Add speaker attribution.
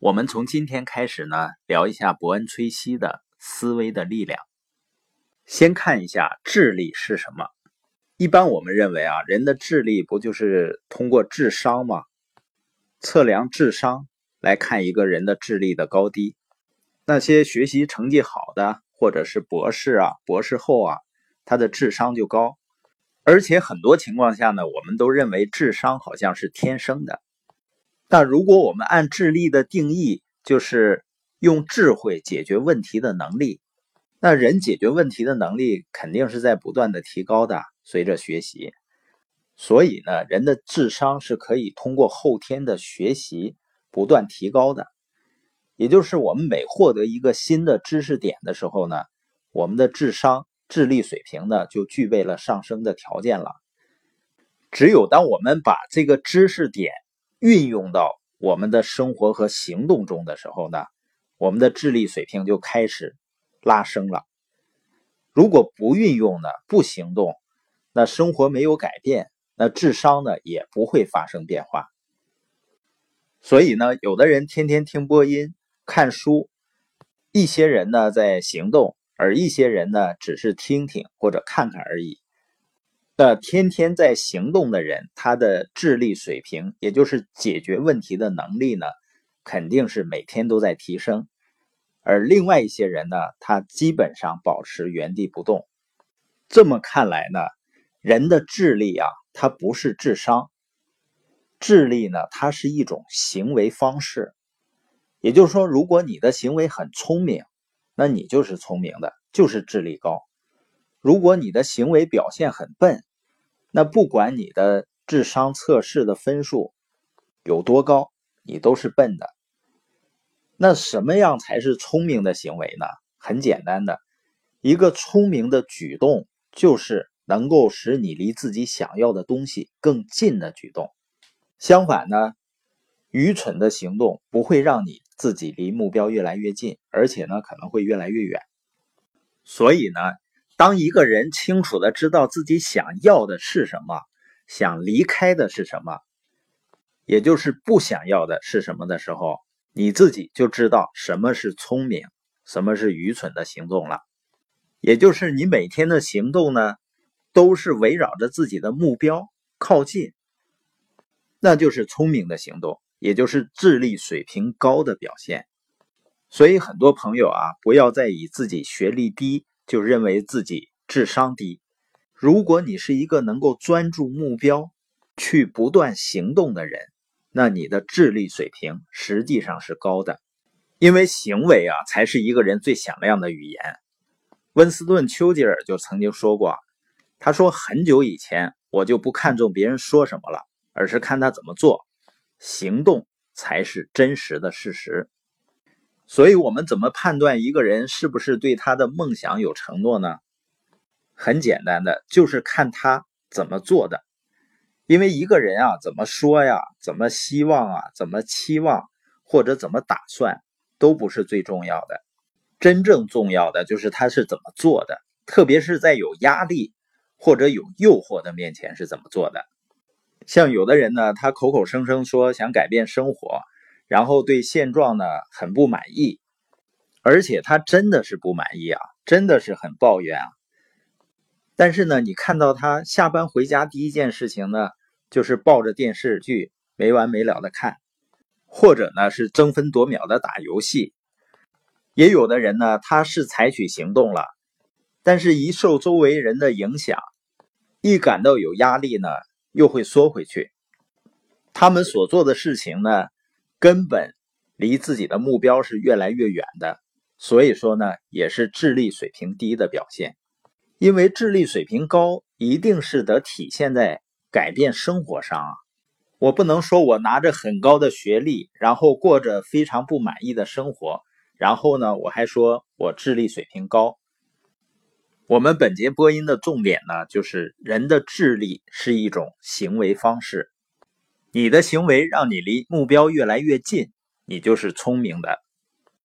Speaker 1: 我们从今天开始呢，聊一下伯恩·崔西的思维的力量。先看一下智力是什么。一般我们认为啊，人的智力不就是通过智商吗？测量智商来看一个人的智力的高低。那些学习成绩好的，或者是博士啊、博士后啊，他的智商就高。而且很多情况下呢，我们都认为智商好像是天生的。但如果我们按智力的定义，就是用智慧解决问题的能力，那人解决问题的能力肯定是在不断的提高的，随着学习。所以呢，人的智商是可以通过后天的学习不断提高的。也就是我们每获得一个新的知识点的时候呢，我们的智商。智力水平呢，就具备了上升的条件了。只有当我们把这个知识点运用到我们的生活和行动中的时候呢，我们的智力水平就开始拉升了。如果不运用呢，不行动，那生活没有改变，那智商呢也不会发生变化。所以呢，有的人天天听播音、看书，一些人呢在行动。而一些人呢，只是听听或者看看而已。那天天在行动的人，他的智力水平，也就是解决问题的能力呢，肯定是每天都在提升。而另外一些人呢，他基本上保持原地不动。这么看来呢，人的智力啊，它不是智商，智力呢，它是一种行为方式。也就是说，如果你的行为很聪明。那你就是聪明的，就是智力高。如果你的行为表现很笨，那不管你的智商测试的分数有多高，你都是笨的。那什么样才是聪明的行为呢？很简单的，一个聪明的举动就是能够使你离自己想要的东西更近的举动。相反呢，愚蠢的行动不会让你。自己离目标越来越近，而且呢可能会越来越远。所以呢，当一个人清楚的知道自己想要的是什么，想离开的是什么，也就是不想要的是什么的时候，你自己就知道什么是聪明，什么是愚蠢的行动了。也就是你每天的行动呢，都是围绕着自己的目标靠近，那就是聪明的行动。也就是智力水平高的表现，所以很多朋友啊，不要再以自己学历低就认为自己智商低。如果你是一个能够专注目标、去不断行动的人，那你的智力水平实际上是高的，因为行为啊才是一个人最响亮的语言。温斯顿·丘吉尔就曾经说过，他说很久以前我就不看重别人说什么了，而是看他怎么做。行动才是真实的事实，所以，我们怎么判断一个人是不是对他的梦想有承诺呢？很简单的，就是看他怎么做的。因为一个人啊，怎么说呀，怎么希望啊，怎么期望或者怎么打算，都不是最重要的。真正重要的就是他是怎么做的，特别是在有压力或者有诱惑的面前是怎么做的。像有的人呢，他口口声声说想改变生活，然后对现状呢很不满意，而且他真的是不满意啊，真的是很抱怨啊。但是呢，你看到他下班回家第一件事情呢，就是抱着电视剧没完没了的看，或者呢是争分夺秒的打游戏。也有的人呢，他是采取行动了，但是一受周围人的影响，一感到有压力呢。又会缩回去，他们所做的事情呢，根本离自己的目标是越来越远的。所以说呢，也是智力水平低的表现。因为智力水平高，一定是得体现在改变生活上啊。我不能说我拿着很高的学历，然后过着非常不满意的生活，然后呢，我还说我智力水平高。我们本节播音的重点呢，就是人的智力是一种行为方式，你的行为让你离目标越来越近，你就是聪明的。